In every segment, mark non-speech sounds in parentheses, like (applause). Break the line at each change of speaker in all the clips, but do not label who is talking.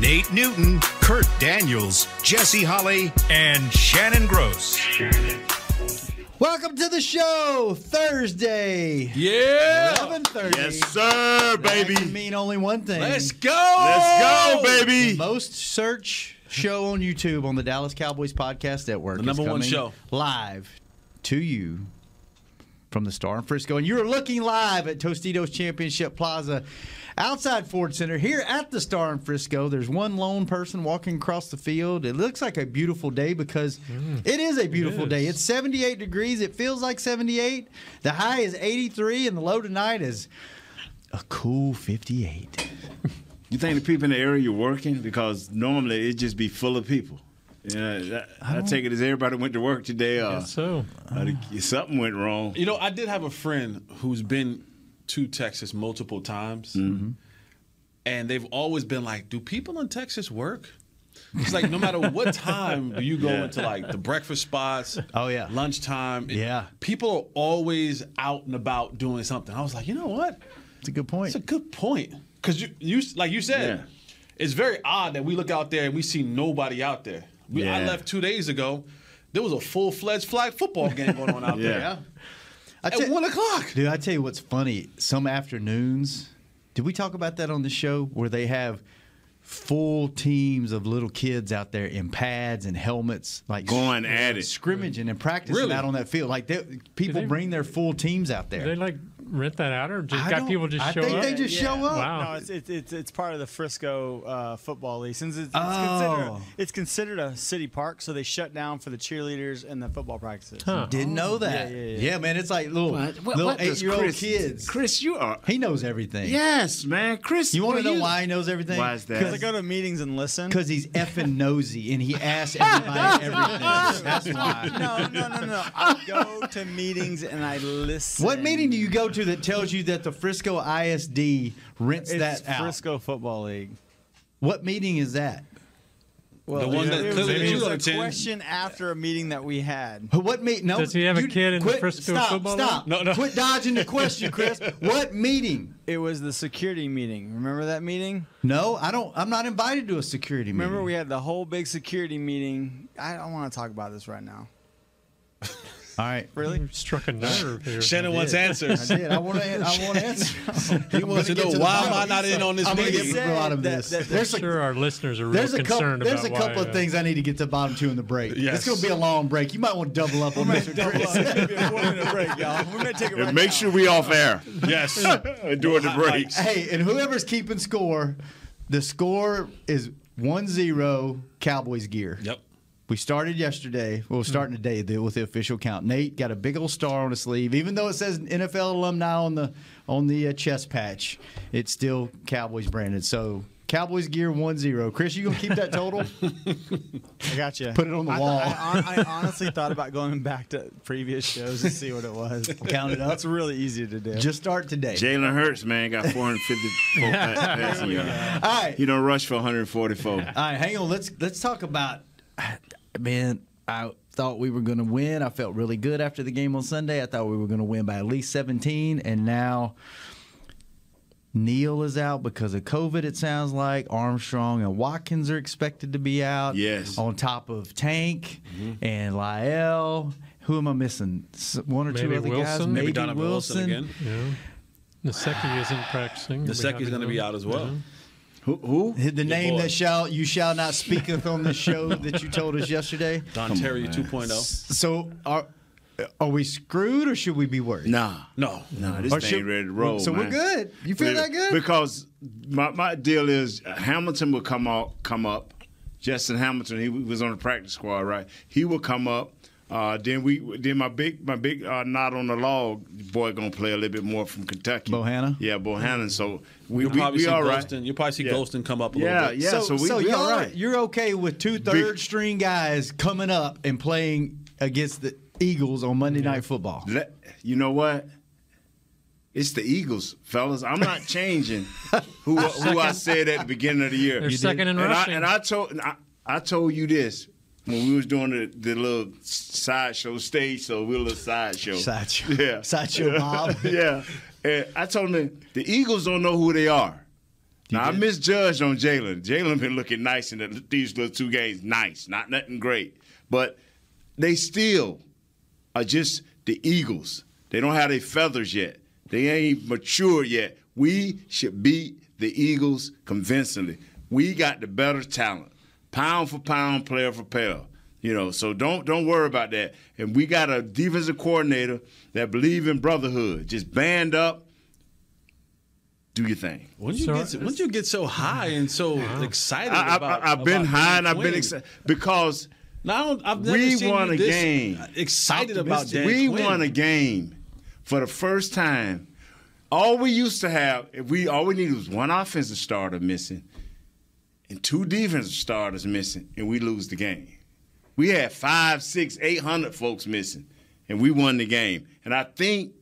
Nate Newton, Kurt Daniels, Jesse Holly, and Shannon Gross.
Welcome to the show, Thursday.
Yeah.
11:30.
Yes, sir,
That
baby.
can mean only one thing.
Let's go.
Let's go, baby.
Most search show on YouTube on the Dallas Cowboys Podcast Network.
The
is
number one show.
live to you from the Star in Frisco, and you're looking live at Tostitos Championship Plaza. Outside Ford Center, here at the Star in Frisco, there's one lone person walking across the field. It looks like a beautiful day because it is a beautiful day. It's 78 degrees. It feels like 78. The high is 83, and the low tonight is a cool 58.
You think the people in the area you're working? Because normally it'd just be full of people. Yeah, that, I, take it as everybody went to work today. Uh,
So
uh, something went wrong.
You know, I did have a friend who's been to Texas multiple times,
Mm-hmm.
and they've always been like, "Do people in Texas work?" It's like no matter what (laughs) time you go
Yeah.
into like the breakfast spots,
Oh, yeah.
lunchtime,
Yeah.
people are always out and about doing something. I was like, you know what?
It's a good point.
It's a good point because you, you, like you said,
Yeah.
it's very odd that we look out there and we see nobody out there. We, I left two days ago. There was a full fledged flag football game going on out (laughs)
Yeah.
there
Yeah. I
at
tell-
one o'clock.
Dude, I tell you what's funny. Some afternoons, did we talk about that on the show where they have full teams of little kids out there in pads and helmets, like
Going at it.
scrimmaging and practicing
Really?
out on that field? Like they, people
they-
bring their full teams out there.
they like rent that out or just
I
got
don't-
people just
I
show
think
up?
they just show up.
Wow.
No, it's, it's it's it's part of the Frisco uh, football league. Since it's, it's,
Oh.
considered, it's considered a city park, so they shut down for the cheerleaders and the football practices.
Huh.
Didn't know that.
Yeah, yeah, yeah.
man, it's like little
What- what-
little
what
eight year old
Chris-
kids.
Chris, you are.
He knows everything.
Yes, man, Chris.
You want to
boy,
know why he knows everything?
Why is that?
Because I go to meetings and listen.
Because he's effing nosy and he asks everybody (laughs) everything. That's why.
no, no, no, no. I go to meetings and I listen.
What meeting do you go to that tells you that the Frisco ISD rents
It's
that out?
Frisco Football League.
What meeting is that?
Well,
The one
it
that
was-
clearly
it was a
attend.
question after a meeting that we had.
What meet? No.
Does he have a kid in the Frisco
stop,
football
Stop.
league? No, no.
Quit dodging the question, Chris. (laughs) what meeting?
It was the security meeting. Remember that meeting?
No, I don't. I'm not invited to a security meeting.
Remember we had the whole big security meeting. I don't want to talk about this right now.
All right.
Really?
You struck a nerve (laughs) here.
Shannon wants
I
answers.
did. I want to. I want to answer. (laughs)
He wants to know why am I not in on this
I'm gonna get
meeting?
to the bottom of this.
that-
There's
I'm
a
sure our listeners are real
There's a couple.
concerned
There's a couple
why,
of uh, things I need to get to the bottom to in the break.
Yes.
It's going to be a long break. You might want to double up on Mr. Chris.
Maybe a four minute break, y'all. (laughs) We may take it
And
right
make sure we off air
Yes.
during the breaks.
Hey, and whoever's keeping score, the score is 1-0 Cowboys gear.
Yep.
We started yesterday. Well, we're starting today with the official count. Nate got a big old star on his sleeve, even though it says NFL alumni on the on the uh, chest patch. It's still Cowboys branded. So Cowboys gear 1-0. Chris, you gonna keep that total? (laughs)
I got you.
Put it on the
I,
wall.
I, I, I honestly thought about going back to previous shows to see what it was. (laughs)
Count it up.
It's really easy to do.
Just start today.
Jalen Hurts, man, got 454 (laughs) pa- passing yards.
All right.
He don't rush for 144.
All right, hang on. Let's let's talk about man. I thought we were going to win. I felt really good after the game on Sunday. I thought we were going to win by at least 17, and now Neal is out because of COVID. It sounds like Armstrong and Watkins are expected to be out.
Yes.
on top of Tank mm-hmm. and Lyle. Who am I missing? One or two
Maybe
other guys. Maybe
Maybe Donovan Wilson again.
Yeah. Naseki isn't practicing.
Naseki's going to be out as well.
Who? who?
The name
boy.
that shall you shall not speaketh on the show that you told us yesterday. (laughs)
Don Terry oh. 2.0.
So are are we screwed or should we be worried?
Nah.
No.
Nah, this
Or
thing
should-
ready to roll.
so we're
man.
good. You feel that good?
Because my, my deal is uh, Hamilton will come out, come up. Justin Hamilton, he was on the practice squad, right? He will come up. Uh, then we, then my big, my big uh, knot on the log boy gonna play a little bit more from Kentucky.
Bohanna?
yeah, Bohanna. So we,
You'll
we,
probably
we
see
all right.
Golston. You'll probably see
Yeah.
Golston come up a
Yeah,
little bit.
yeah. So, we, we
y'all
all
are-
right.
you're okay with two third string guys coming up and playing against the Eagles on Monday Night Football.
Let, you know what? It's the Eagles, fellas. I'm not changing (laughs) who who I said at the beginning of the year.
They're second in
and
rushing.
I, and I told I, I told you this when we was doing the, the little sideshow stage, so we were a little sideshow.
Sideshow.
Yeah. (laughs)
Sideshow Bob. (laughs)
yeah. And I told them the Eagles don't know who they are. Now I misjudged on Jalen. Jalen been looking nice in the, these little two games. Nice, not nothing great, but they still are just the Eagles. They don't have their feathers yet. They ain't mature yet. We should beat the Eagles convincingly. We got the better talent, pound for pound, player for player. You know, so don't don't worry about that. And we got a defensive coordinator that believe in brotherhood. Just band up, do your thing.
When you
So-
get when you get so high and so excited
I,
about,
I, have been
about
high and
Dan
I've been excited because
No, I I've never
we
seen
won
you
a
this
game.
Excited about Dan
we
Quinn.
won a game for the first time. All we used to have, if we all we needed was one offensive starter missing and two defensive starters missing, and we lose the game. We had five, six, eight hundred folks missing, and we won the game. And I think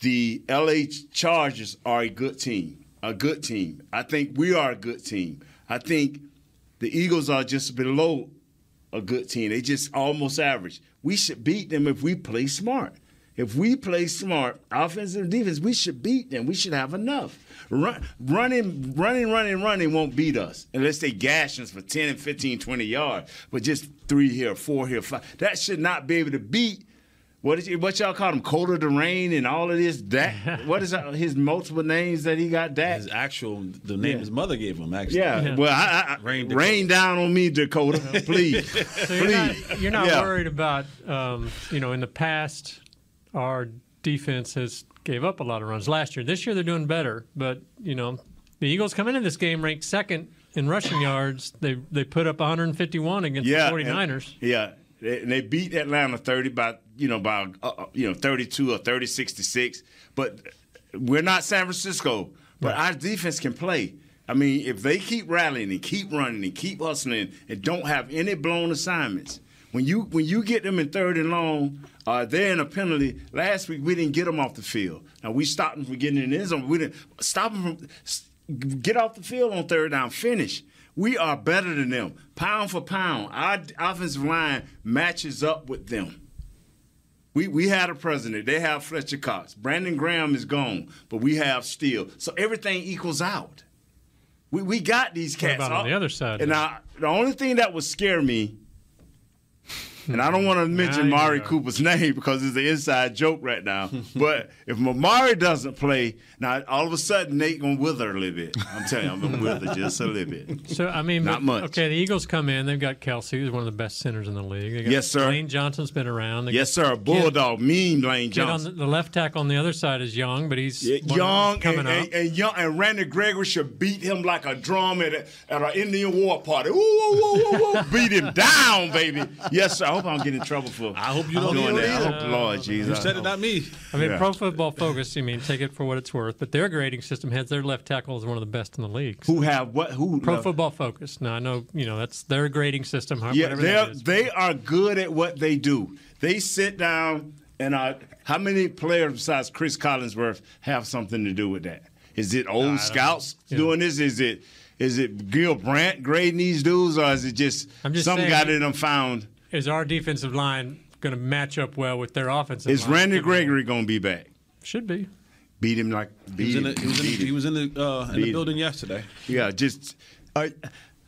the LA Chargers are a good team. A good team. I think we are a good team. I think the Eagles are just below a good team. They just almost average. We should beat them if we play smart. If we play smart, offense and defense, we should beat them. We should have enough. Run, running, running, running, running won't beat us unless they gash us for 10 and 15, 20 yards. But just three here, four here, five. That should not be able to beat. What is it, what y'all call him? Coda the Rain and all of this. That (laughs) what is that, his multiple names that he got? That
His actual the name his mother gave him. Actually,
yeah.
Yeah.
Well, I, I,
Rain
rain, down on me, Dakota, (laughs) please,
So you're not, you're not
Yeah.
worried about, um, you know, in the past, our defense has gave up a lot of runs last year. This year they're doing better, but you know, the Eagles come into this game ranked second in rushing yards. They they put up 151 against
yeah,
the
and-
49ers.
yeah, they, and they beat Atlanta thirty by you know by uh, uh, you know thirty two or 30, 66. But we're not San Francisco. But our defense can play. I mean, if they keep rallying and keep running and keep hustling and don't have any blown assignments, when you when you get them in third and long, uh, they're in a penalty. Last week we didn't get them off the field. Now we stopped them from getting in the end zone. We didn't stop them from get off the field on third down. Finish. We are better than them, pound for pound. Our offensive line matches up with them. We we had a president. They have Fletcher Cox. Brandon Graham is gone, but we have Steele. So everything equals out. We we got these cats.
about on the other side,
And? I, the only thing that would scare me, and I don't want to mention Mari. Cooper's name because it's an inside joke right now. (laughs) but if Mari doesn't play, now all of a sudden Nate gonna wither a little bit. I'm telling you, I'm gonna wither just a little bit.
So I mean,
Not
but-
much.
Okay, the Eagles come in. They've got Kelce, who's one of the best centers in the league. They got
Yes, sir.
Lane Johnson's been around. They
Yes, sir. Bulldog, mean Lane
Kid on
Johnson.
the, the left tackle on the other side is young, but he's
Yeah, young
coming
and,
up.
and, and young and Randy Gregory should beat him like a drum at, a, at an Indian war party. Ooh. (laughs) beat him down, baby. Yes, sir. I hope I don't get in trouble for.
I hope you don't
doing
either.
that. I hope, Lord
You
Jesus.
said it, not me.
I mean,
Yeah.
Pro Football Focus. I mean, take it for what it's worth, but their grading system has their left tackle as one of the best in the league.
Who have what? Who?
Pro
no.
Football Focus. Now I know you know that's their grading system. how-
Yeah,
whatever
they
that is.
they are good at what they do. They sit down and uh, how many players besides Cris Collinsworth have something to do with that? Is it old scouts
Yeah.
doing this? Is it is it Gil Brandt grading these dudes, or is it just,
I'm just
some
saying-
guy that them found?
Is our defensive line going to match up well with their offensive? Line?
Is
line?
Randy
Should.
Gregory gonna be back?
Should be.
Beat him like
He was in the, he was in, the, he was in the, uh, in
Beat
the
him.
building yesterday.
Yeah, just. Uh,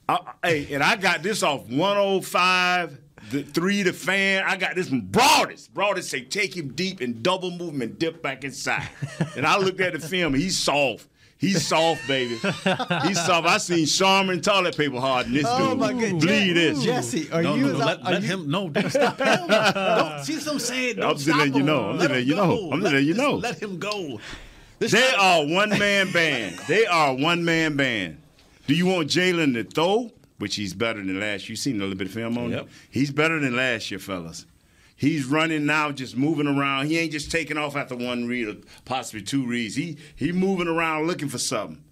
I, hey, and I got this off 105, the three the fan. I got this from Broaddus. Broaddus say take him deep and double move him and dip back inside. and I looked at the film. He's soft. He's soft, baby. He's soft. I seen Charmin toilet paper hard in this
Oh
dude.
my God,
Bleed this.
Jesse, are
No,
you?
no, no, let,
are
let
you-
him. No, (laughs) don't stop him. don't, see what I'm saying? Don't
I'm just letting you know. I'm just
Let
letting
him
you know.
go.
I'm just
Let-
letting you know.
Let him go. This
They
guy-
are one man band. They are one man band. Do you want Jalen to throw? Which he's better than last year. You seen a little bit of film on
Yep.
him. He's better than last year, fellas. He's running now, just moving around. He ain't just taking off after one read or possibly two reads. He he moving around looking for something.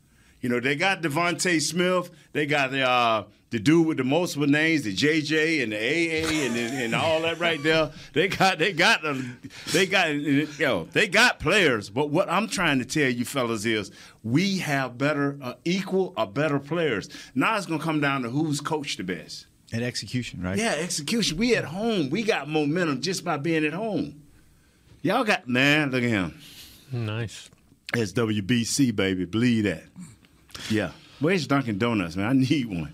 You know, they got DeVonta Smith. They got the uh, the dude with the multiple names, the JJ and the AA and and all that right there. They got they got they got you know they got players. But what I'm trying to tell you fellas is we have better uh, equal or better players. Now it's gonna come down to who's coached the best.
And execution, right?
Yeah, execution. We at home. We got momentum just by being at home. Y'all got man. Look at him.
Nice.
It's WBC baby. Believe that. Yeah. Where's Dunkin' Donuts, man? I need one.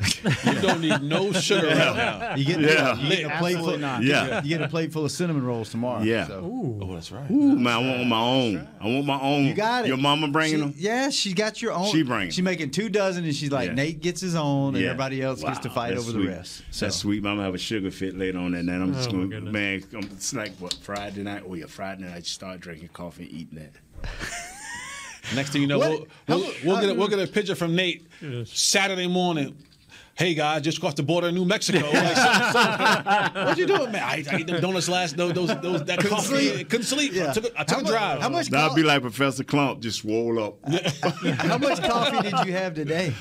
You don't need no sugar right now.
You get,
Yeah.
you get a plate full.
Not.
Yeah.
You get a plate full of cinnamon rolls tomorrow.
Yeah.
so.
Oh, that's right.
Ooh, man, I want my own. I want my own.
You got it.
Your mama bringing
She-
them?
Yeah, she got your own.
She bringing.
She's making two dozen, and she's like,
Yeah.
Nate gets his own, and
Yeah.
everybody else gets to fight
that's
over
sweet.
the rest. So
That's sweet. Mama have a sugar fit later on that night. I'm just
Oh,
going,
goodness.
man. I'm, it's like what Friday night. Oh yeah, Friday night. I just start drinking coffee and eating that. (laughs)
Next thing you know,
What?
we'll, we'll,
How-
we'll, get a, we'll get a picture from Nate Saturday morning. Hey guys, just crossed the border of New Mexico. Like, so- so- what you doing, man? I, I ate them donuts last. Those, those, those that coffee.
sleep.
Couldn't sleep. I
Yeah.
took, a, I took
How
a
mu-
drive.
how much-
That'd be like Professor Klump just swole up. (laughs)
how much coffee did you have today?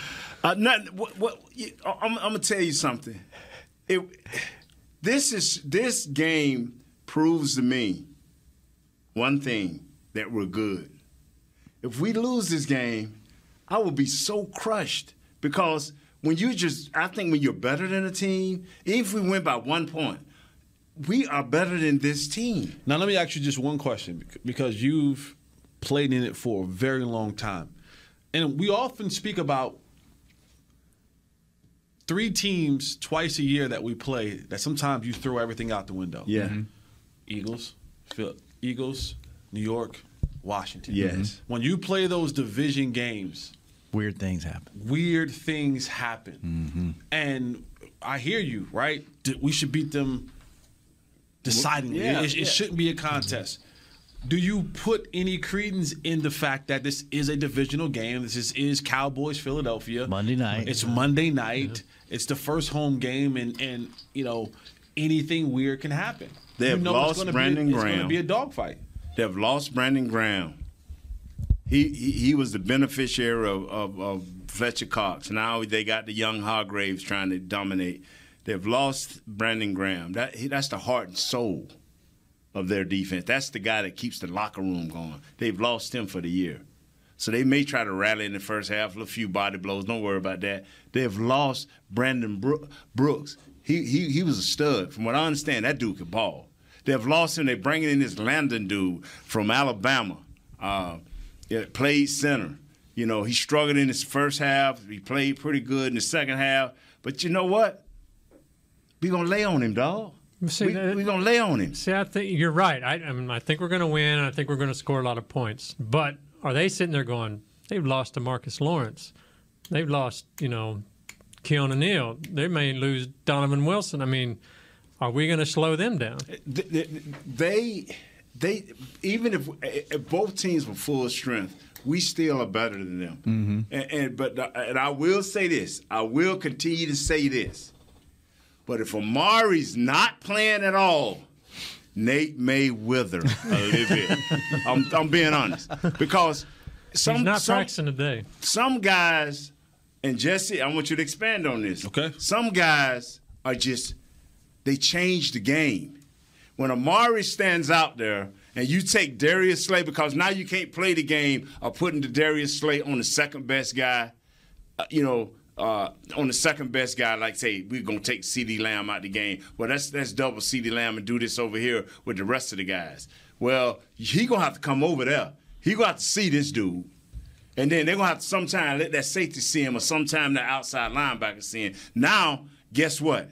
Uh, not, what, what, you- I'm, I'm gonna tell you something. It, this is this game proves to me one thing that we're good. If we lose this game, I will be so crushed because when you just, I think when you're better than a team, even if we win by one point, we are better than this team.
Now let me ask you just one question because you've played in it for a very long time, and we often speak about three teams twice a year that we play. That sometimes you throw everything out the window.
Yeah.
Mm-hmm. Eagles, Eagles, New York, Washington.
Yes. Mm-hmm.
When you play those division games,
Weird things happen.
weird things happen. Mm-hmm. And I hear you, right? D- We should beat them decidingly.
Yeah,
it, it
yeah.
shouldn't be a contest. Mm-hmm. Do you put any credence in the fact that this is a divisional game? This is, is Cowboys Philadelphia
Monday night.
It's Monday night. It's the first home game, and and you know anything weird can happen.
They
you
have
know
lost
it's gonna
Brandon
be a, It's
Graham.
going to be a dogfight.
They've lost Brandon Graham. He, he he was the beneficiary of, of, of Fletcher Cox. Now they got the young Hargraves trying to dominate. They've lost Brandon Graham. That that's the heart and soul of their defense. That's the guy that keeps the locker room going. They've lost him for the year. So they may try to rally in the first half, a few body blows. Don't worry about that. They've lost Brandon Brooks. He, he he was a stud. From what I understand, that dude could ball. They've lost him. They're bringing in this Landon dude from Alabama. Uh, played center. You know, he struggled in his first half. He played pretty good in the second half. But you know what? We're gonna lay on him, dog.
See,
we,
that-
we gonna lay on him.
See, I think you're right. I, I, mean, I think we're going to win, and I think we're going to score a lot of points. But are they sitting there going, they've lost to Marcus Lawrence, they've lost, you know, Keanu Neal, they may lose Donovan Wilson. I mean, are we going to slow them down?
Th- th- They, they, even if, if both teams were full of strength, we still are better than them.
Mm-hmm.
And, and but and I will say this. I will continue to say this. But if Amari's not playing at all, Nate may wither a little bit. (laughs) I'm, I'm being honest because some
He's not
some,
practicing today.
some guys, and Jesse, I want you to expand on this.
Okay.
Some guys are just, they change the game. When Amari stands out there and you take Darius Slay, because now you can't play the game of putting the Darius Slay on the second best guy, uh, you know, uh, on the second best guy, like say we're gonna take CeeDee Lamb out the game. Well, that's that's double CeeDee Lamb and do this over here with the rest of the guys. Well, he gonna have to come over there. He gonna have to see this dude. And then they're gonna have to sometime let that safety see him, or sometime the outside linebacker see him. Now, guess what?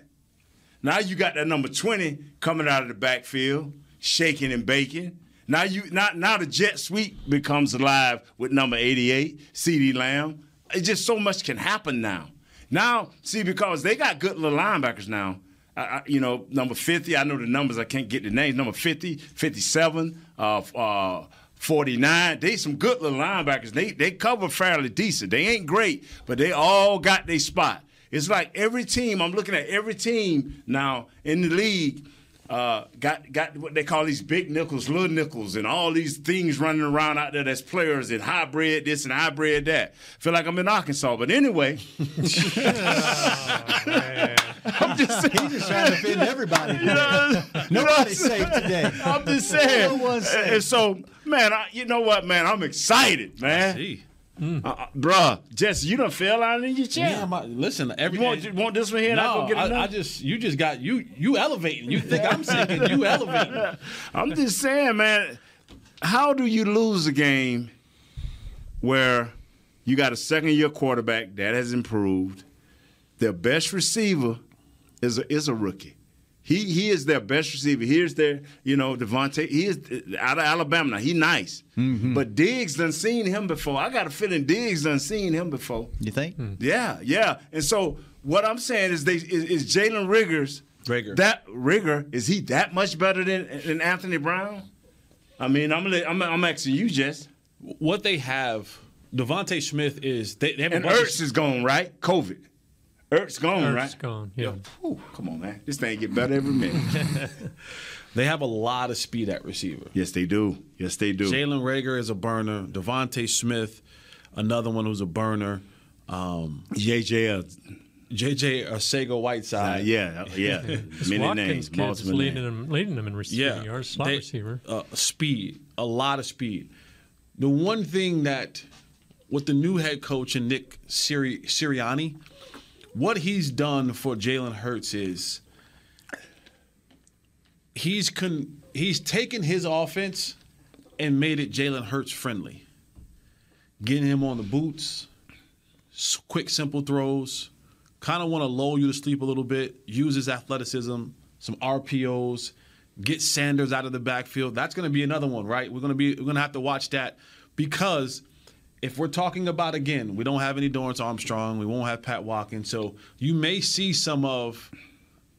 Now you got that number 20 coming out of the backfield, shaking and baking. Now you now, now the jet sweep becomes alive with number 88, CeeDee Lamb. It's just so much can happen now. Now, see, because they got good little linebackers now. I, I, you know, number 50, I know the numbers, I can't get the names. Number 50, 57, uh, uh, 49. They some good little linebackers. They they cover fairly decent. They ain't great, but they all got their spot. It's like every team, I'm looking at every team now in the league. uh, got got what they call these big nickels, little nickels, and all these things running around out there that's players and hybrid this and hybrid that. Feel like I'm in Arkansas, but anyway. (laughs) (laughs) I'm just saying.
He's just trying to defend everybody.
You know,
Nobody's safe today.
I'm just saying.
No one's safe.
And so, man, I, you know what, man? I'm excited, man.
See.
Uh, uh, bruh, Jesse, you done fell out in your chair.
Yeah, my, listen. Every
you want, you want this one here? and I
no,
go get
I. I just you just got you you elevating. You think I'm sinking? You elevating. (laughs)
I'm just saying, man. How do you lose a game where you got a second year quarterback that has improved? Their best receiver is a, is a rookie. He he is their best receiver. Here's their you know DeVonta. He is out of Alabama. Now he nice, mm-hmm. but Diggs done seen him before. I got a feeling Diggs done seen him before.
You think? Hmm.
Yeah, yeah. And so what I'm saying is they is, is Jalen Riggers
Rigger.
that Rigger is he that much better than than Anthony Brown? I mean, I'm gonna, I'm I'm asking you, Jess.
What they have, DeVonta Smith is they, they have
And
bunch of-
Ertz is gone, right? COVID. Ertz gone,
Ertz
right?
gone, yeah.
Whew, come on, man. This thing get better every minute. (laughs)
They have a lot of speed at receiver.
yes, they do. Yes, they do.
Jalen Reagor is a burner. DeVonta Smith, another one who's a burner. Um,
JJ, uh,
JJ Arcega
uh,
Whiteside.
yeah, (laughs) yeah. Many
Watkins
names,
kids is
multiple
leading
names.
them, leading them in receiving
yeah,
yards, slot
They-
receiver.
Uh, speed, a lot of speed. The one thing that with the new head coach and Nick Siri- Sirianni, what he's done for Jalen Hurts is he's con- he's taken his offense and made it Jalen Hurts friendly, getting him on the boots, quick simple throws, kind of want to lull you to sleep a little bit, use his athleticism, some RPOs, get Sanders out of the backfield. That's going to be another one, right? We're going to be we're going to have to watch that because if we're talking about again, we don't have any Dorance Armstrong, we won't have Pat Watkins, so you may see some of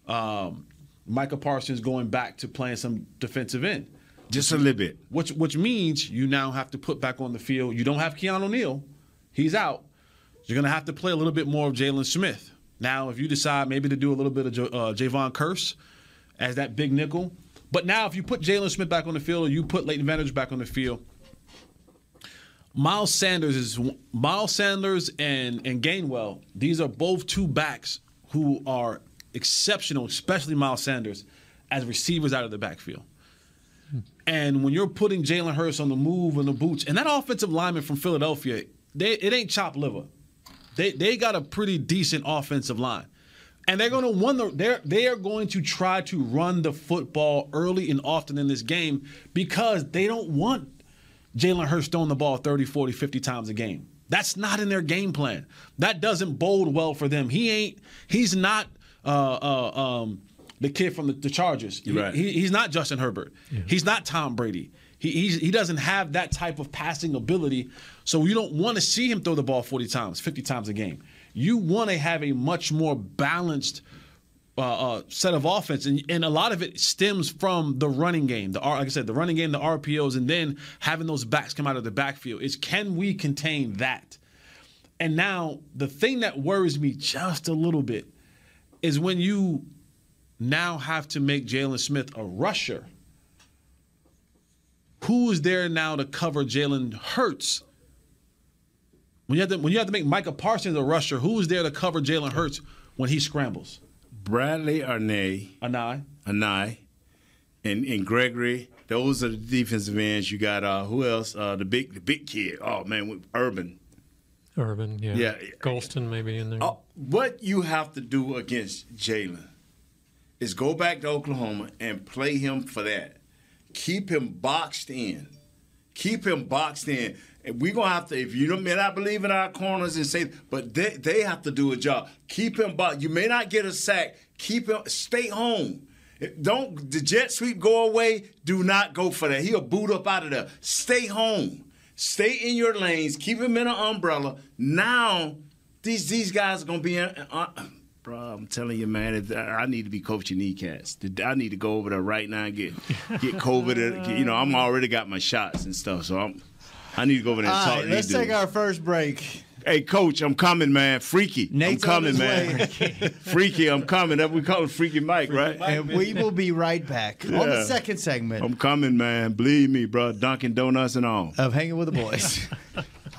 um, Micah Parsons going back to playing some defensive end.
Just a little bit.
Which which means you now have to put back on the field. You don't have Keanu O'Neal. He's out. You're going to have to play a little bit more of Jaylon Smith. Now, if you decide maybe to do a little bit of Jo- uh, Jayron Kearse as that big nickel, but now if you put Jaylon Smith back on the field or you put Leighton Vander Esch back on the field, Miles Sanders is Miles Sanders and and Gainwell. These are both two backs who are exceptional, especially Miles Sanders, as receivers out of the backfield. And when you're putting Jalen Hurts on the move and the boots, and that offensive lineman from Philadelphia, they, it ain't chopped liver. They they got a pretty decent offensive line. And they're going to wonder they're they are going to try to run the football early and often in this game because they don't want Jalen Hurts throwing the ball 30, 40, 50 times a game. That's not in their game plan. That doesn't bode well for them. He ain't he's not uh, uh, um, the kid from the, the Chargers. He-
Right.
he- he's not Justin Herbert. He's not Tom Brady. He, he's, he doesn't have that type of passing ability. So you don't want to see him throw the ball 40 times, 50 times a game. You want to have a much more balanced uh, uh, set of offense, and, and a lot of it stems from the running game. The like I said, the running game, the RPOs, and then having those backs come out of the backfield. Is can we contain that? And now the thing that worries me just a little bit is when you now have to make Jaylon Smith a rusher. Who is there now to cover Jalen Hurts? When you have to when you have to make Micah Parsons a rusher, who is there to cover Jalen Hurts when he scrambles?
Bradlee Anae,
Anae.
Anae, and and Gregory. Those are the defensive ends. You got uh, who else? Uh, the big the big kid. Oh man, with Urban.
Urban, yeah.
Yeah.
Golston maybe in there.
Uh, what you have to do against Jalen is go back to Oklahoma and play him for that. Keep him boxed in. Keep him boxed in. And we're gonna have to, if you may not believe in our corners and say, but they, they have to do a job. Keep him boxed. You may not get a sack. Keep him stay home. Don't the jet sweep go away. Do not go for that. He'll boot up out of there. Stay home. Stay in your lanes. Keep him in an umbrella. Now, these these guys are gonna be. in- Uh, bro, I'm telling you, man. I need to be coaching kneecaps. I need to go over there right now and get get COVID. Uh, you know, I'm already got my shots and stuff, so I'm. I need to go over there and
All
talk
right,
to
let's take
dudes.
our first break.
Hey, coach, I'm coming, man. Freaky,
Nate's
I'm coming, man.
way. (laughs)
Freaky, I'm coming. That we call him Freaky Mike, right?
and we will be right back (laughs) on the second segment
I'm coming, man. Believe me, bro. Dunkin' Donuts and all.
of Hanging with the Boys. (laughs)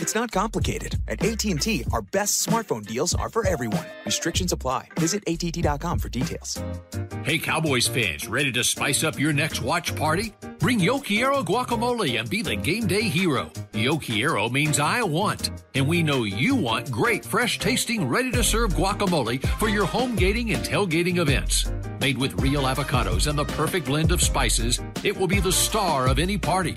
It's not complicated. At AT&T, our best smartphone deals are for everyone. Restrictions apply. Visit att.com for details.
Hey, Cowboys fans, ready to spice up your next watch party? Bring Yo Quiero guacamole and be the game day hero. Yo Quiero means I want, and we know you want great, fresh tasting, ready to serve guacamole for your home gating and tailgating events. Made with real avocados and the perfect blend of spices, it will be the star of any party.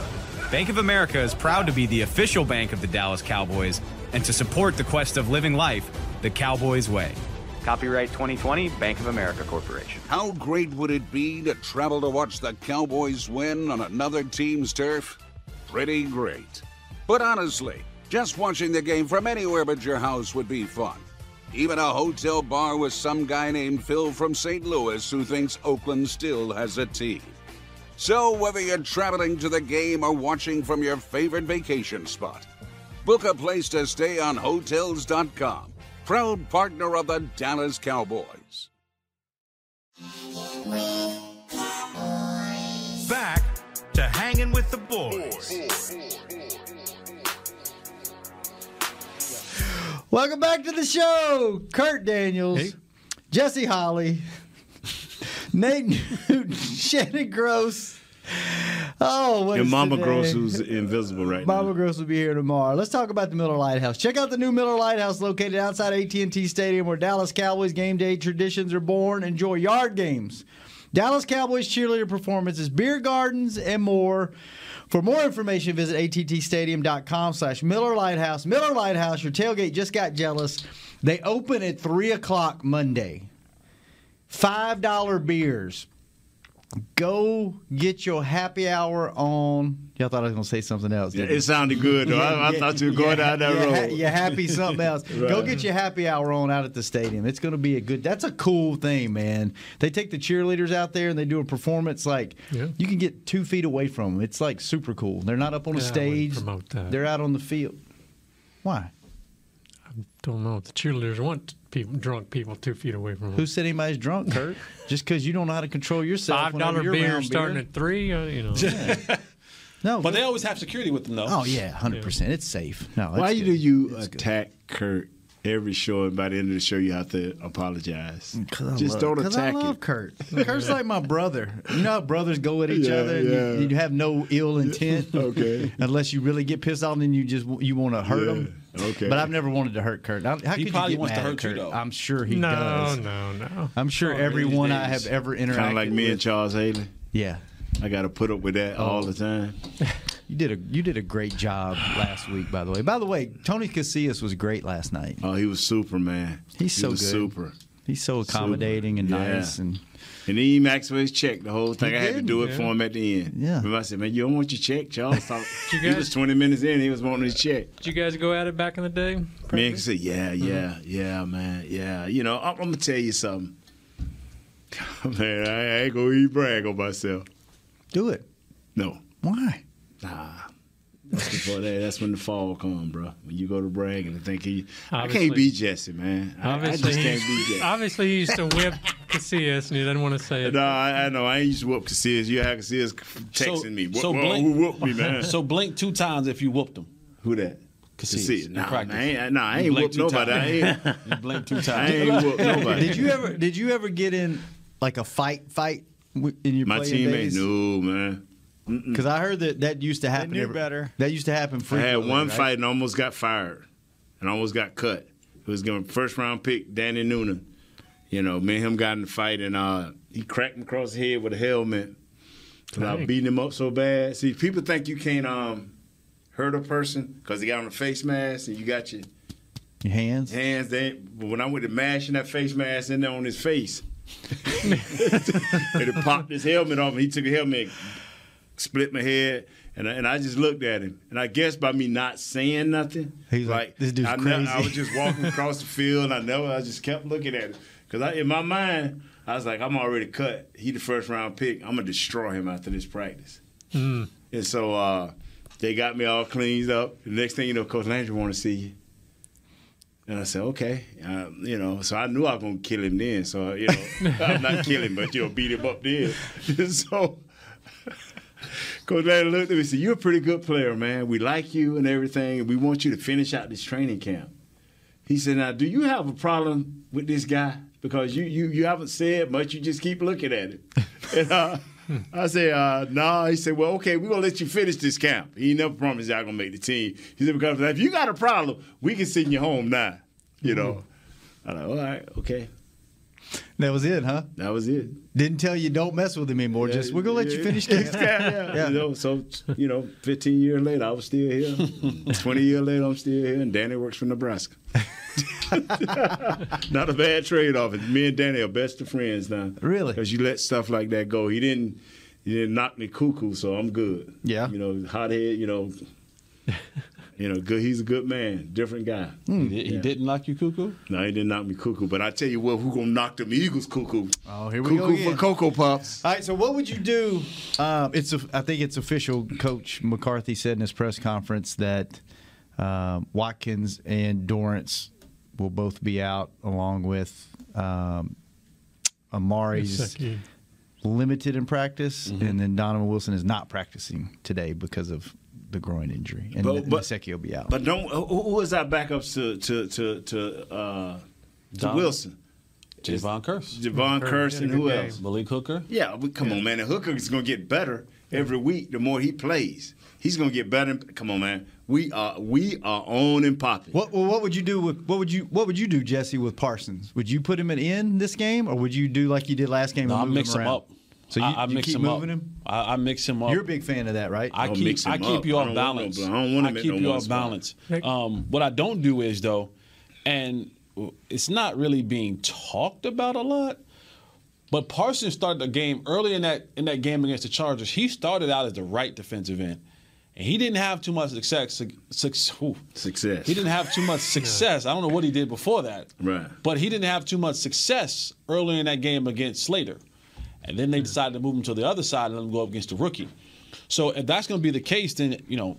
Bank of America is proud to be the official bank of the Dallas Cowboys and to support the quest of living life the Cowboys way. Copyright 2020 Bank of America Corporation.
How great would it be to travel to watch the Cowboys win on another team's turf? Pretty great. But honestly, just watching the game from anywhere but your house would be fun. Even a hotel bar with some guy named Phil from St. Louis who thinks Oakland still has a team. So, whether you're traveling to the game or watching from your favorite vacation spot, book a place to stay on Hotels.com, proud partner of the Dallas Cowboys.
Back to hanging with the boys.
Welcome back to the show. Kurt Daniels, Jesse Holly, Nate Newton, (laughs) Shannon Gross. Oh, what
And Mama
today?
Gross, who's invisible right now.
Mama Gross will be here tomorrow. Let's talk about the Miller Lite House. Check out the new Miller Lite House located outside AT&T Stadium where Dallas Cowboys game day traditions are born. Enjoy yard games, Dallas Cowboys cheerleader performances, beer gardens, and more. For more information, visit attstadium.com slash Miller Lite House. Miller Lite House, your tailgate just got jealous. They open at 3 o'clock Monday. $5 beers. Go get your happy hour on. Y'all thought I was going to say something else.
Yeah,
didn't you?
it sounded good, though. I- I thought you were going down that
yeah,
road.
ha- You're happy something else. (laughs) Go get your happy hour on out at the stadium. It's going to be a good. That's a cool thing, man. They take the cheerleaders out there and they do a performance like
Yeah.
you can get two feet away from them. It's like super cool. They're not up on a
Yeah, I
stage.
promote that.
They're out on the field. Why?
I don't know. The cheerleaders want people, drunk people two feet away from them.
Who said anybody's drunk, Kurt? (laughs) Just because you don't know how to control yourself.
Five dollar
dollar
beer starting
beer.
at three. Uh, you know. (laughs)
No,
But they always have security with them, though.
Oh yeah, hundred percent. It's safe. No,
Why
it's
do
good.
you attack Kurt every show, and by the end of the show, you have to apologize?
I
Just
love-
don't
'cause
attack
I love
it.
Kurt. (laughs) Kurt's like my brother. You know how brothers go at each
Yeah,
other, and
yeah.
you, you have no ill intent.
Okay.
Unless you really get pissed off, then you just you want to hurt
Yeah,
him.
Okay.
But I've never wanted to hurt Kurt. How, how
He
could
probably
you get
wants to
mad at
hurt you,
Kurt?
though.
I'm sure he
no,
does.
no, no. No.
I'm sure
Oh,
everyone I have ever interacted
Kind of like me
with.
and Charles Haley.
Yeah.
I got to put up with that all oh. the time. (laughs)
You did a you did a great job last week, by the way. By the way, Tony Casillas was great last night.
Oh, he was super, man.
He's
He
so
was
good.
super.
He's so accommodating and
Yeah.
nice, and
And he Maxwell his check the whole thing.
He
I had to do it
yeah.
for him at the end.
Yeah.
Remember I said, man, you don't want your check, Charles. (laughs) Thought-
you
he was 20 minutes in. He was wanting his check.
Did you guys go at it back in the day?
Me and said, yeah,
Mm-hmm.
yeah, yeah, man, yeah. You know, I'm, I'm gonna tell you something. (laughs) man, I, I ain't gonna even brag on myself.
do it.
No,
Why?
nah. That's before that. That's when the fall come, bro. When you go to brag and think he, I can't beat Jesse, man. I, I
Obviously,
just can't
he,
be Jesse.
obviously he used to whip Casillas and he didn't want to say it.
No, I, I know. I ain't used to whoop Casillas. You had Casillas texting me.
So
Whoop,
blink,
who whooped me, man? (laughs)
So blink two times if you whooped them.
Who that?
Casillas.
Casillas.
in
Nah,
practice.
man, I ain't, nah, I ain't whooped nobody. I ain't, (laughs)
You blink two
I
times.
ain't whooped (laughs) nobody.
Did you ever did you ever get in like a fight fight in your
My
playing
teammate,
days?
no man.
Because I heard that that used to happen.
knew
every-
better.
That used to happen frequently.
I had one
right?
fight and almost got fired, and almost got cut. It was going first round pick Danny Noonan. You know, me and him got in the fight, and uh, he cracked me across the head with a helmet. Cause I was beating him up so bad. See, people think you can't um, hurt a person because they got on a face mask and you got your
Your hands.
hands. They, but when I went to mashing that face mask in there on his face, and (laughs) it popped his helmet off, and he took a helmet, split my head, and I, and I just looked at him, and I guess by me not saying nothing,
He's like, "This dude's
I, ne-
crazy."
I was just walking (laughs) across the field, and I never, I just kept looking at him because in my mind, I was like, I'm already cut. He the first round pick. I'm gonna destroy him after this practice.
Mm.
And so uh, they got me all cleaned up. The next thing you know, Coach Landry want to see you. And I said, okay, um, you know. So I knew I was gonna kill him then. So you know, (laughs) I'm not killing, him, but you know, beat him up then. (laughs) so Coach Landry looked at me and said, "You're a pretty good player, man. We like you and everything, and we want you to finish out this training camp." He said, "Now, do you have a problem with this guy? Because you you you haven't said much. You just keep looking at him." (laughs) And uh, I said, uh, "No." He said, "Well, okay, we're gonna let you finish this camp." He never promised y'all gonna make the team. He said, "Because if you got a problem, we can send you home now." You know. I'm like, "All right, okay."
That was it, huh?
That was it.
Didn't tell you don't mess with him anymore. Just we're gonna let you finish (laughs)
yeah, yeah. (laughs)
Yeah.
You know, so you know, 15 years later, I was still here. (laughs) 20 years later, I'm still here, and Danny works for Nebraska. Not a bad trade off. Me and Danny are best of friends now.
Really?
Because you let stuff like that go. He didn't. He didn't knock me cuckoo, so I'm good.
Yeah.
You know, hothead. You know. You know, good. He's a good man. Different guy.
He, did, he
Yeah.
didn't knock you cuckoo.
No, he didn't knock me cuckoo. But I tell you what, who gonna knock them Eagles cuckoo?
Oh, here we go.
cuckoo
go
for. Cocoa Puffs.
All right, so what would you do? Um, it's a, I think it's official. Coach McCarthy said in his press conference that um, Watkins and Dorance will both be out, along with um, Amari's limited in practice,
Mm-hmm.
and then Donovan Wilson is not practicing today because of the groin injury, and
But- but-
Gesicki will be out.
But don't who, who is our backups to to to to, uh, to Wilson?
Jayron
Kearse.
Jayron
Kearse,
Kearse
and who
good
else?
Malik Hooker.
Yeah, we, come on, man. The hooker is gonna get better every week. The more he plays, he's gonna get better. Come on, man. We are we are on and popping.
What well, what would you do with what would you what would you do, Jesse, with Parsons? Would you put him at in this game, or would you do like you did last game?
No, I
move
mix him
around?
up.
So you,
I, I
you
mix
keep
him
moving
up.
him.
I, I mix him up.
You're a big fan of that, right?
I
Don't
keep
mix him
I keep
up.
you
I
off
don't want no
balance.
bl- I don't want him
I keep
no
you off balance. Um, what I don't do is though, and it's not really being talked about a lot. But Parsons started the game early in that in that game against the Chargers. He started out as the right defensive end, and he didn't have too much success. Success. ooh.
Success.
He didn't have too much (laughs) success. I don't know what he did before that.
Right.
But he didn't have too much success early in that game against Slater. And then they decided to move him to the other side and let him go up against the rookie. So if that's going to be the case, then, you know,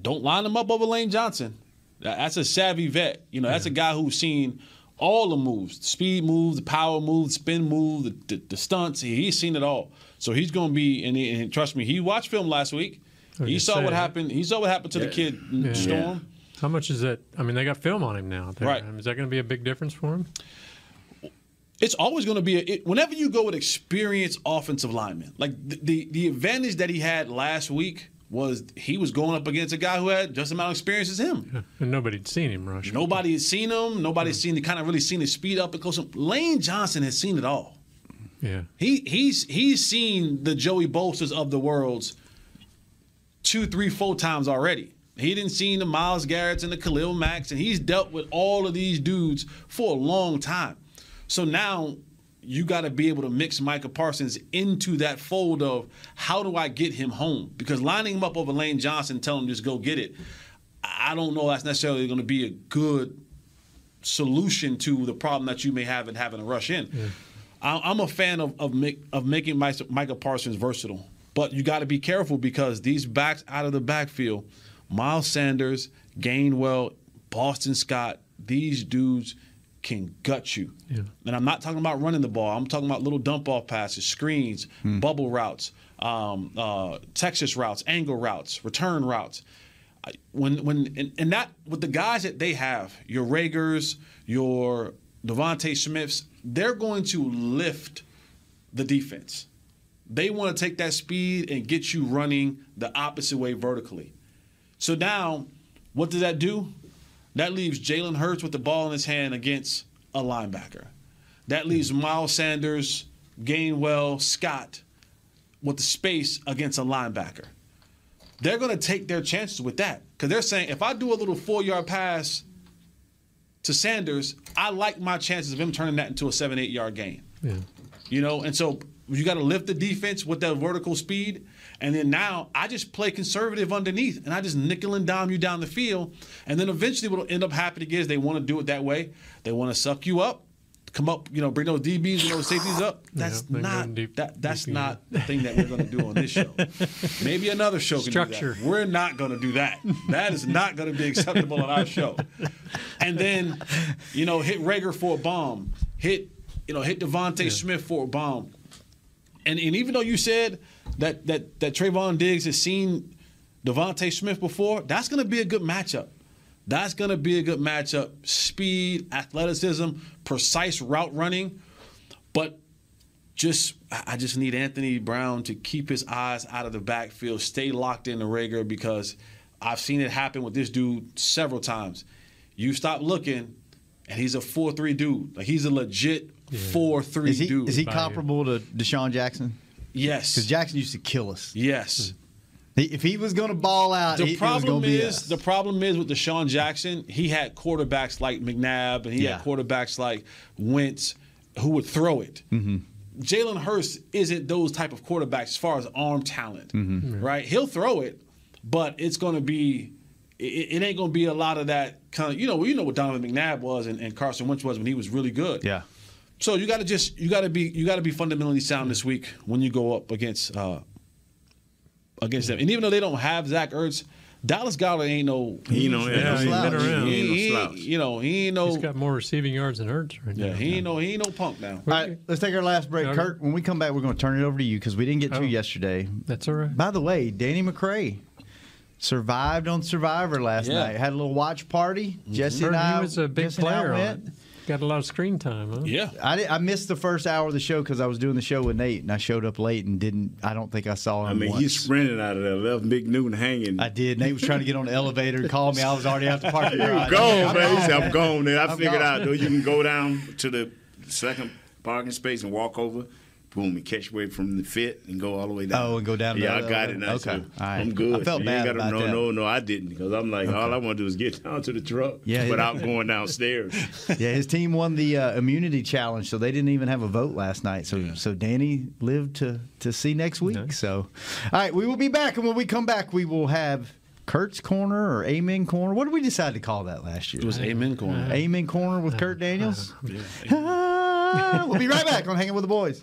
don't line him up over Lane Johnson. That's a savvy vet. You know, that's a guy who's seen all the moves, the speed moves, the power moves, spin move, the, the, the stunts. He, he's seen it all. So he's going to be, and, he, and trust me, he watched film last week.
Oh,
he saw
say,
what happened. He saw what happened to the kid
Yeah.
Storm.
How much is that? I mean, they got film on him now. There.
Right.
I mean, is that going to be a big difference for him?
It's always going to be a, it, whenever you go with experienced offensive linemen. Like the, the the advantage that he had last week was he was going up against a guy who had just as amount of experience as him.
And nobody'd seen him rush.
Nobody had seen him. Nobody had seen the kind of really seen his speed up and close. Lane Johnson has seen it all.
Yeah.
He he's he's seen the Joey Bosas of the worlds two, three, four times already. He didn't see the Myles Garrett's and the Khalil Macks, and he's dealt with all of these dudes for a long time. So now you got to be able to mix Micah Parsons into that fold of how do I get him home? Because lining him up over Lane Johnson, telling him just go get it, I don't know that's necessarily going to be a good solution to the problem that you may have in having to rush in. I- I'm a fan of of, make, of making Micah Parsons versatile, but you got to be careful because these backs out of the backfield, Miles Sanders, Gainwell, Boston Scott, these dudes can gut you.
Yeah.
And I'm not talking about running the ball. I'm talking about little dump off passes, screens, bubble routes, um, uh, Texas routes, angle routes, return routes. When when and, and that with the guys that they have, your Reagors, your DeVonta Smiths, they're going to lift the defense. they want to take that speed and get you running the opposite way vertically. So now, what does that do? That leaves Jalen Hurts with the ball in his hand against a linebacker. That leaves Miles Sanders, Gainwell, Scott with the space against a linebacker. They're going to take their chances with that because they're saying if I do a little four yard pass to Sanders, I like my chances of him turning that into a seven, eight yard gain.
Yeah.
You know, and so you got to lift the defense with that vertical speed. And then now I just play conservative underneath and I just nickel and dime you down the field. And then eventually what'll end up happening is they want to do it that way. They want to suck you up, come up, you know, bring those DBs and those safeties up. That's
Yeah,
not
deep-
that that's
deep
not the thing that we're going to do on this show. (laughs) Maybe another show can
Structure.
do that. We're not going to do that. That is not going to be acceptable on our show. And then, you know, hit Reagor for a bomb. Hit, you know, hit DeVonta Smith for a bomb. And and even though you said that that that Trevon Diggs has seen DeVonta Smith before, that's going to be a good matchup. That's going to be a good matchup. Speed, athleticism, precise route running, but just I just need Anthony Brown to keep his eyes out of the backfield, stay locked in the Reagor because I've seen it happen with this dude several times. You stop looking, and he's a four-three dude. Like he's a legit four-three
Is he,
dude.
is he comparable to DeSean Jackson?
Yes.
Because Jackson used to kill us.
Yes.
He- If he was going to ball out,
The
he,
problem
it was going be
is
us.
the problem is with DeSean Jackson. He had quarterbacks like McNabb, and he
Yeah.
had quarterbacks like Wentz who would throw it.
Mm-hmm.
Jalen Hurts isn't those type of quarterbacks as far as arm talent,
Mhm.
right? He'll throw it, but it's going to be it, it ain't going to be a lot of that kind of you know you know what Donovan McNabb was and, and Carson Wentz was when he was really good.
Yeah.
So you got to just you got to be you got to be fundamentally sound this week when you go up against uh against them. And even though they don't have Zach Ertz, Dallas Goedert ain't no
He ain't no-
Yeah, he's been around.
He,
He ain't no
he-
slouch.
you know he ain't no
He's got more receiving yards than Hurts right
yeah
now.
he ain't no he ain't no punk now.
All right, let's take our last break.
Okay.
Kurt, when we come back, we're going to turn it over to you because we didn't get to
Oh.
you yesterday.
That's all right.
By the way, Danny McCray survived on Survivor last
Yeah.
night. Had a little watch party. Jesse
Heard
and I
he was a big
Jesse
player on
went.
it. Got a lot of screen time, huh?
Yeah.
I, did, I missed the first hour of the show because I was doing the show with Nate, and I showed up late and didn't. I don't think I saw him.
I mean,
once.
he sprinted out of there, left Big Newton hanging.
I did. Nate was trying to get on the elevator and call me. I was already out the (laughs) parking
You
garage.
gone,
I'm
man. He said, I'm gone. There, I
I'm
figured
gone.
out though you can go down to the second parking space and walk over, boom, and catch away from the fit and go all the way down.
Oh, and go down
Yeah,
the
I got
elevator?
it now.
Okay.
so
All right.
I'm good.
I felt
You
bad
gotta-
about
no,
that.
no, no, I didn't because I'm like, all I want to do is get down to the truck
Yeah,
without
yeah.
going downstairs. (laughs)
yeah, his team won the uh, immunity challenge, so they didn't even have a vote last night. So, so Danny lived to to see next week. So, all right, we will be back, and when we come back, we will have Kurt's corner or Amen corner. What did we decide to call that last year?
It was Amen Corner.
Amen corner with Kurt Daniels. Ah, (laughs) we'll be right back on Hanging with the Boys.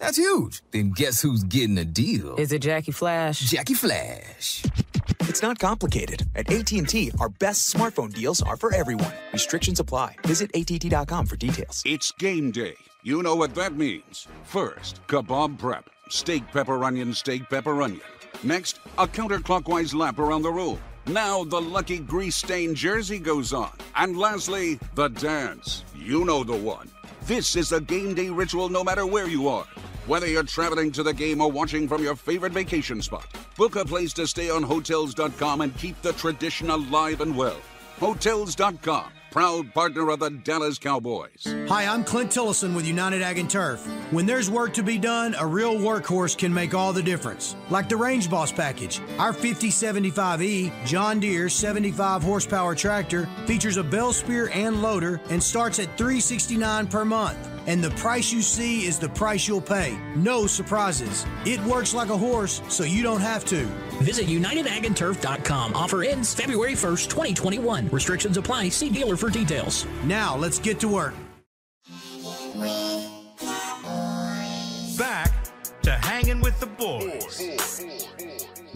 That's huge. Then guess who's getting a deal?
Is it Jackie Flash?
Jackie Flash.
It's not complicated. At AT&T, our best smartphone deals are for everyone. Restrictions apply. Visit att.com for details.
It's game day. You know what that means. First, kebab prep. Steak, pepper, onion, steak, pepper, onion. Next, a counterclockwise lap around the room. Now the lucky grease stained jersey goes on. And lastly, the dance. You know the one. This is a game day ritual no matter where you are. Whether you're traveling to the game or watching from your favorite vacation spot, book a place to stay on Hotels.com and keep the tradition alive and well. Hotels.com, proud partner of the Dallas Cowboys.
Hi, I'm Clint Tillison with United Ag and Turf. When there's work to be done, a real workhorse can make all the difference. Like the Range Boss package. Our 5075E John Deere 75 horsepower tractor features a bell spear and loader and starts at 369 per month. And the price you see is the price you'll pay. No surprises. It works like a horse, so you don't have to.
Visit UnitedAgAndTurf.com. Offer ends February 1st, 2021. Restrictions apply. See dealer for details.
Now let's get to work.
Back to hanging with the boys.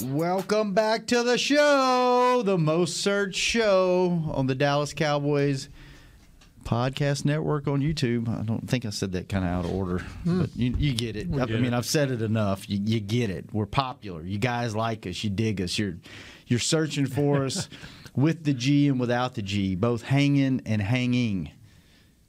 Welcome back to the show, the most searched show on the Dallas Cowboys podcast network on YouTube. I don't think I said that kind of out of order, hmm. but you, you get it.
We
I
get
mean,
it.
I've said it enough. You, you get it. We're popular. You guys like us. You dig us. You're you're searching for (laughs) us with the G and without the G, both hanging and hanging.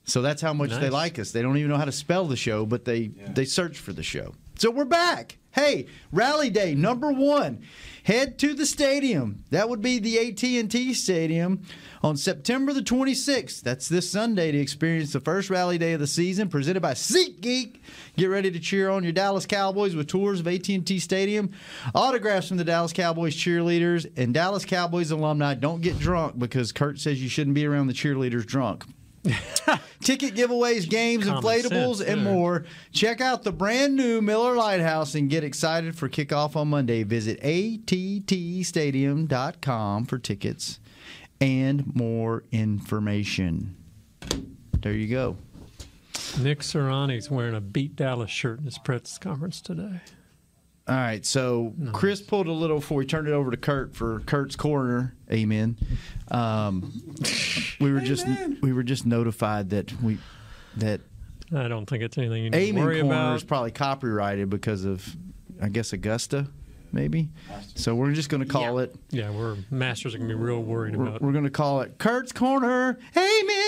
So that's how much they like us. They don't even know how to spell the show, but they they search for the show. So we're back. Hey, Rally Day number one. Head to the stadium. That would be the AT&T Stadium on September the 26th. That's this Sunday to experience the first Rally Day of the season, presented by SeatGeek. Get ready to cheer on your Dallas Cowboys with tours of AT&T Stadium, autographs from the Dallas Cowboys cheerleaders, and Dallas Cowboys alumni. Don't get drunk because Kurt says you shouldn't be around the cheerleaders drunk. (laughs) Ticket giveaways, games,
Common
inflatables,
sense
and more. Check out the brand new Miller Lite House and get excited for kickoff on Monday. Visit attstadium.com for tickets and more information. There you go.
Nick Sirianni's wearing a Beat Dallas shirt in his press conference today.
All right, so Chris pulled a little before we turned it over to Kurt for Kurt's corner. Amen. Um, we were just we were just notified that we that
I don't think it's anything you need to
Amen
worry
corner
about.
is probably copyrighted because of I guess Augusta, maybe. So we're just going to call it.
Yeah, we're masters are gonna be real worried
We're,
about.
we're going to call it Kurt's Corner. Amen.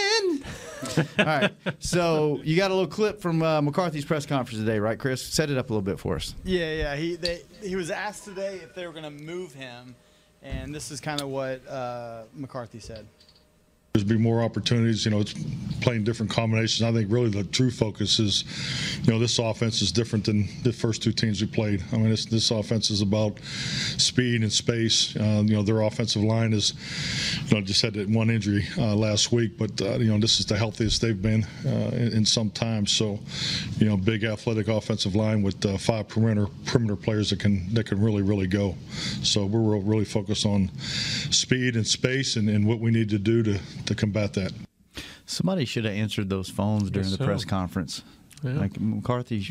(laughs) All right. So you got a little clip from uh, McCarthy's press conference today, right, Chris? Set it up a little bit for us.
Yeah, yeah. He they, he was asked today if they were going to move him, and this is kind of what uh, McCarthy said.
There's be more opportunities. You know, it's playing different combinations. I think really the true focus is, you know, this offense is different than the first two teams we played. I mean, this, offense is about speed and space. Uh, you know, their offensive line is, you know, just had that one injury uh, last week, but uh, you know, this is the healthiest they've been uh, in, in some time. So, you know, big athletic offensive line with uh, five perimeter perimeter players that can that can really really go. So we're really focused on speed and space and, and what we need to do to to combat that.
Somebody should have answered those phones during the
so.
press conference.
Yeah.
Like McCarthy.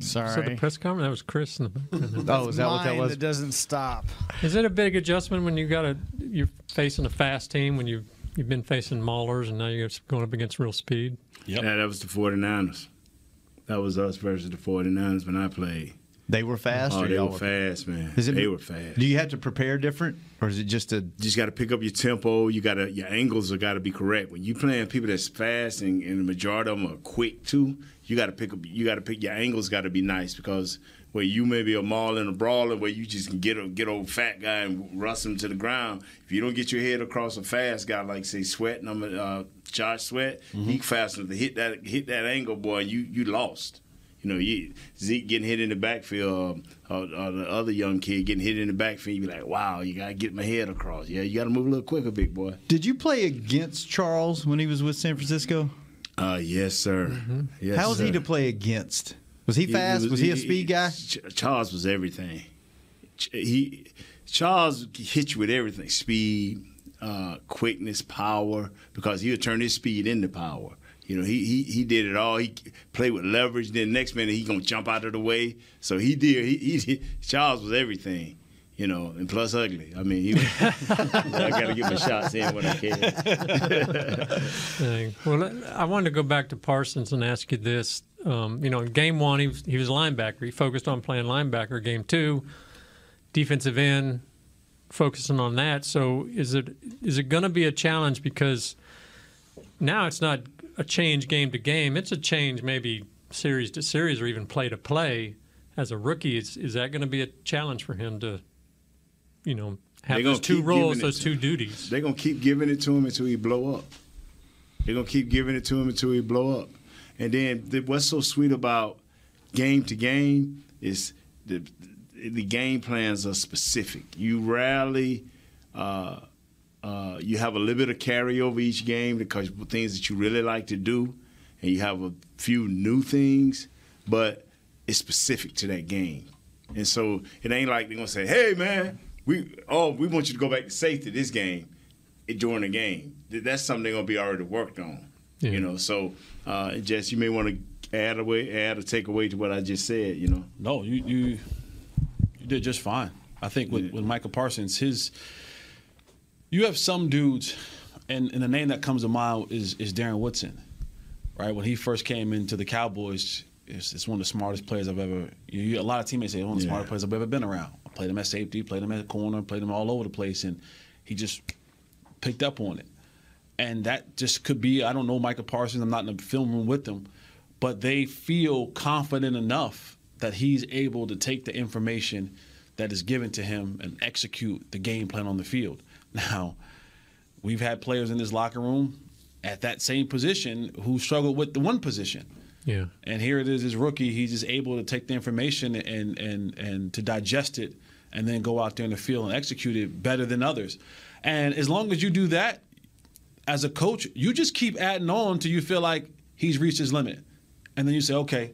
Sorry.
So the press conference that was Chris. In the background. (laughs)
Oh, is that what that was?
That doesn't stop.
Is it a big adjustment when you got a you're facing a fast team when you you've been facing maulers and now you're going up against real speed?
Yeah, that was the 49ers. That was us versus the 49ers when I played.
They were fast.
Oh,
or
they were fast, man.
It-
they were fast.
Do you have to prepare different, or is it just a?
just got to pick up your tempo. You got to your angles have got to be correct. When you playing people that's fast and, and the majority of them are quick too, you got to pick up. You got to pick your angles. Got to be nice because where you may be a mauling a brawler, where you just can get a get old fat guy and rust him to the ground. If you don't get your head across a fast guy like say Sweat, number uh, Josh Sweat, he fast enough to hit that hit that angle, boy. You you lost. You know, you, Zeke getting hit in the backfield, uh, or, or the other young kid getting hit in the backfield, you be like, wow, you got to get my head across. Yeah, you got to move a little quicker, big boy.
Did you play against Charles when he was with San Francisco?
Uh, yes, sir. Yes,
How was he to play against? Was he fast? was, he a speed guy?
Ch- Charles was everything. Ch- He Charles hit you with everything: speed, uh, quickness, power. Because he would turn his speed into power. You know, he he he did it all. He played with leverage. Then next minute he gonna jump out of the way. So he did. He, he Charles was everything. You know, and plus ugly. I mean, he was, (laughs) I got to get my shots in when I can.
Well, I wanted to go back to Parsons and ask you this. Um, you know, in game one, he was, he was linebacker. He focused on playing linebacker. Game two, defensive end, focusing on that. So is it is it going to be a challenge because now it's not a change game to game. It's a change maybe series to series or even play to play. As a rookie, is is that going to be a challenge for him to, you know, have those two roles, those two duties?
They're gonna keep giving it to him until he blow up. They're gonna keep giving it to him until he blow up. And then the, what's so sweet about game to game is the the game plans are specific. You rarely uh, uh, you have a little bit of carryover each game because things that you really like to do. and you have a few new things, but it's specific to that game. And so it ain't like they're gonna say, "Hey, man, we oh we want you to go back to safety this game during the game." That's something they're gonna be already worked on.
Yeah.
You know, so uh, Jess, you may want to add away, add a takeaway to what I just said. You know,
No, you you you did just fine. I think with, with Michael Parsons, his you have some dudes, and, and the name that comes to mind is is Darren Woodson, right? When he first came into the Cowboys, it's, it's one of the smartest players I've ever. You, you- a lot of teammates say one of the
Yeah.
smartest players I've ever been around. I played him at safety, played him at corner, played him all over the place, and he just picked up on it. And that just could be, I don't know Michael Parsons, I'm not in the film room with them, but they feel confident enough that he's able to take the information that is given to him and execute the game plan on the field. Now, we've had players in this locker room at that same position who struggled with the one position.
Yeah.
And here it is, this rookie. He's just able to take the information and and and to digest it, and then go out there in the field and execute it better than others. And as long as you do that, as a coach, you just keep adding on till you feel like he's reached his limit, and then you say, okay,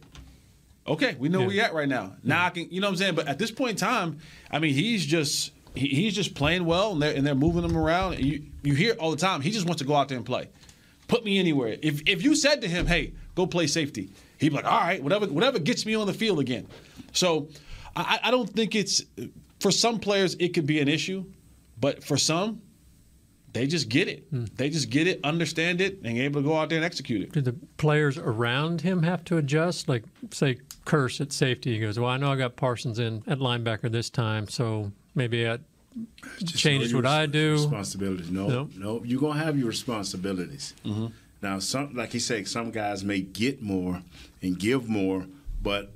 okay, we know where you're at right now. Now I can, you know what I'm saying. But at this point in time, I mean, he's just he, he's just playing well, and they're and they're moving him around. And you you hear it all the time. He just wants to go out there and play. Put me anywhere. If if you said to him, hey, go play safety, he'd be like, all right, whatever whatever gets me on the field again. So I, I don't think it's for some players it could be an issue, but for some. They just get it. Hmm. They just get it, understand it, and able to go out there and execute it.
Do the players around him have to adjust? Like, say, Kearse at safety. He goes, "Well, I know I got Parsons in at linebacker this time, so maybe changes
Your
what I do."
Responsibilities. No, no. You're gonna have your responsibilities.
Mm-hmm.
Now, some like he said, some guys may get more and give more, but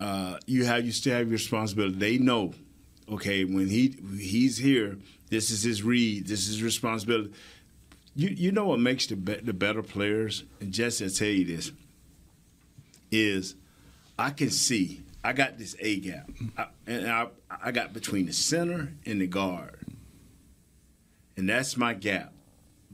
uh, you have you still have your responsibility. They know, okay, when he he's here, this is his read, this is his responsibility. You you know what makes the be- the better players, and Jesse, I tell you this, is I can see I got this A gap, I, and I I got between the center and the guard, and that's my gap.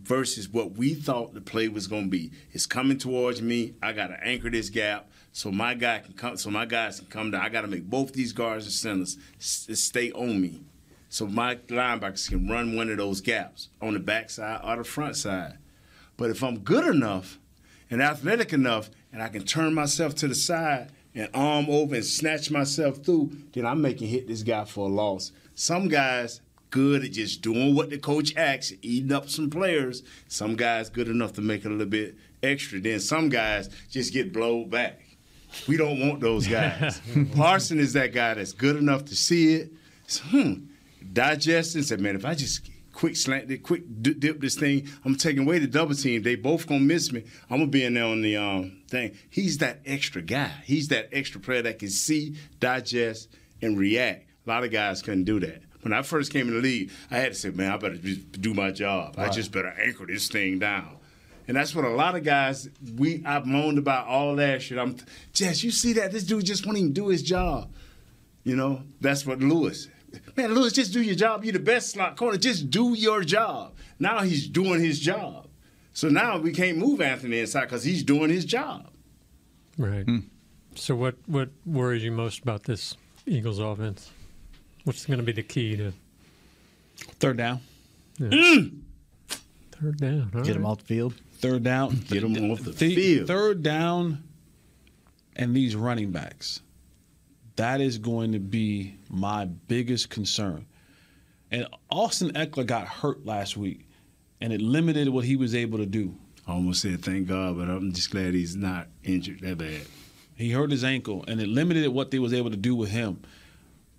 Versus what we thought the play was going to be. It's coming towards me. I got to anchor this gap so my guy can come. So my guys can come down. I got to make both these guards and centers stay on me, so my linebackers can run one of those gaps on the backside or the front side. But if I'm good enough and athletic enough, and I can turn myself to the side and arm over and snatch myself through, then I'm making hit this guy for a loss. Some guys good at just doing what the coach asks, eating up some players. Some guys good enough to make it a little bit extra. Then some guys just get blowed back. We don't want those (laughs) guys. Parson is that guy that's good enough to see it, so, hmm, digest and say, man, if I just quick slant quick dip this thing, I'm taking away the double team. They both gonna miss me. I'm gonna be in there on the um, thing. He's that extra guy. He's that extra player that can see, digest, and react. A lot of guys couldn't do that. When I first came in the league, I had to say, man, I better just do my job. I just better anchor this thing down. And that's what a lot of guys we I've moaned about all last year. I'm Jess, you see that? This dude just won't even do his job. You know, that's what Lewis. Man, Lewis, just do your job. You're the best slot corner. Just do your job. Now he's doing his job. So now we can't move Anthony inside because he's doing his job.
Right. Hmm. So, what what worries you most about this Eagles offense? What's going to be the key to
Third down. Mm.
third down? All
Get him
right.
off the field.
Third down.
Get him off the
The
field.
Third down and these running backs. That is going to be my biggest concern. And Austin Ekeler got hurt last week, and it limited what he was able to do.
I almost said thank God, but I'm just glad he's not injured that bad.
He hurt his ankle, and it limited what they was able to do with him.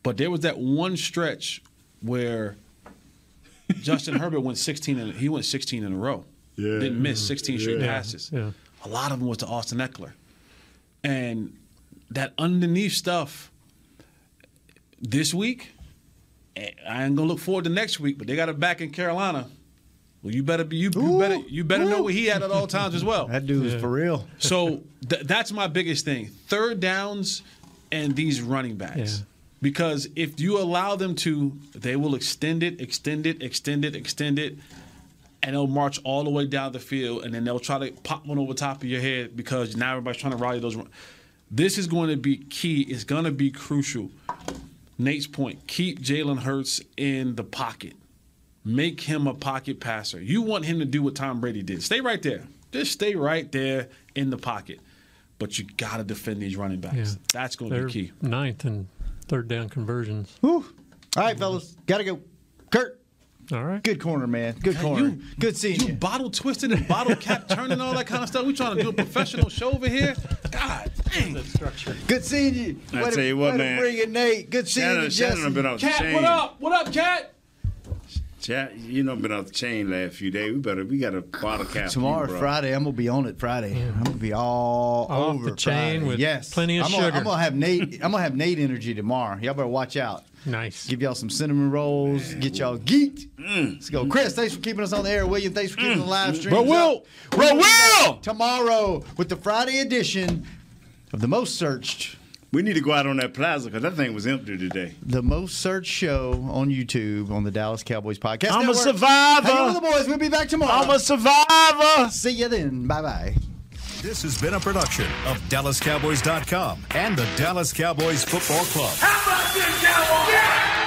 But there was that one stretch where Justin (laughs) Herbert went 16. In, he went 16 in a row.
Yeah.
Didn't miss 16 straight
Yeah.
passes.
Yeah.
A lot of them was to Austin Ekeler, and that underneath stuff. This week, I ain't gonna look forward to next week, but they got it back in Carolina. Well, you better be you, you better you better know where he at at all times as well. (laughs)
That dude is for real.
So th- that's my biggest thing: third downs and these running backs.
Yeah.
Because if you allow them to, they will extend it, extend it, extend it, extend it. and they'll march all the way down the field, and then they'll try to pop one over top of your head because now everybody's trying to rally those. This is going to be key. It's going to be crucial. Nate's point: keep Jalen Hurts in the pocket. Make him a pocket passer. You want him to do what Tom Brady did. Stay right there. Just stay right there in the pocket. But you got to defend these running backs.
Yeah.
That's going to
They're
be key.
ninth and third down conversions.
All right, fellas, gotta go. Kurt.
All right.
Good corner, man. Good
Hey,
corner.
you-
Good seeing
You
you.
bottle twisting and bottle cap turning all that kind of stuff. We trying to do a professional show over here. God dang.
structure.
Good seeing you.
I
Way to-
tell you what,
way to
man.
Bring it, Nate. Good seeing
Shannon,
you,
Shannon
Jesse.
done been off the
Cat, what up? What up, Cat?
Chat, you know, been off the chain last few days. We better, we got a bottle cap.
Tomorrow,
you.
Friday, I'm gonna be on it. Friday, I'm gonna be all
Off
over
the chain
Friday.
with
yes,
plenty of
I'm Gonna,
sugar.
I'm gonna have Nate. (laughs) I'm gonna have Nate energy tomorrow. Y'all better watch out.
Nice.
Give y'all some cinnamon rolls. Get y'all geeked.
Mm.
Let's go, Chris. Thanks for keeping us on the air. William, thanks for keeping the live stream.
Bro, Will.
Bro, Will. Tomorrow with the Friday edition of the most searched
We need to go out on that plaza because that thing was empty today.
the most searched show on YouTube on the Dallas Cowboys podcast.
I'm a survivor.
Hang on with the boys. We'll be back tomorrow.
I'm a survivor.
See you then. Bye bye.
This has been a production of DallasCowboys.com and the Dallas Cowboys Football Club.
How about this, Cowboys?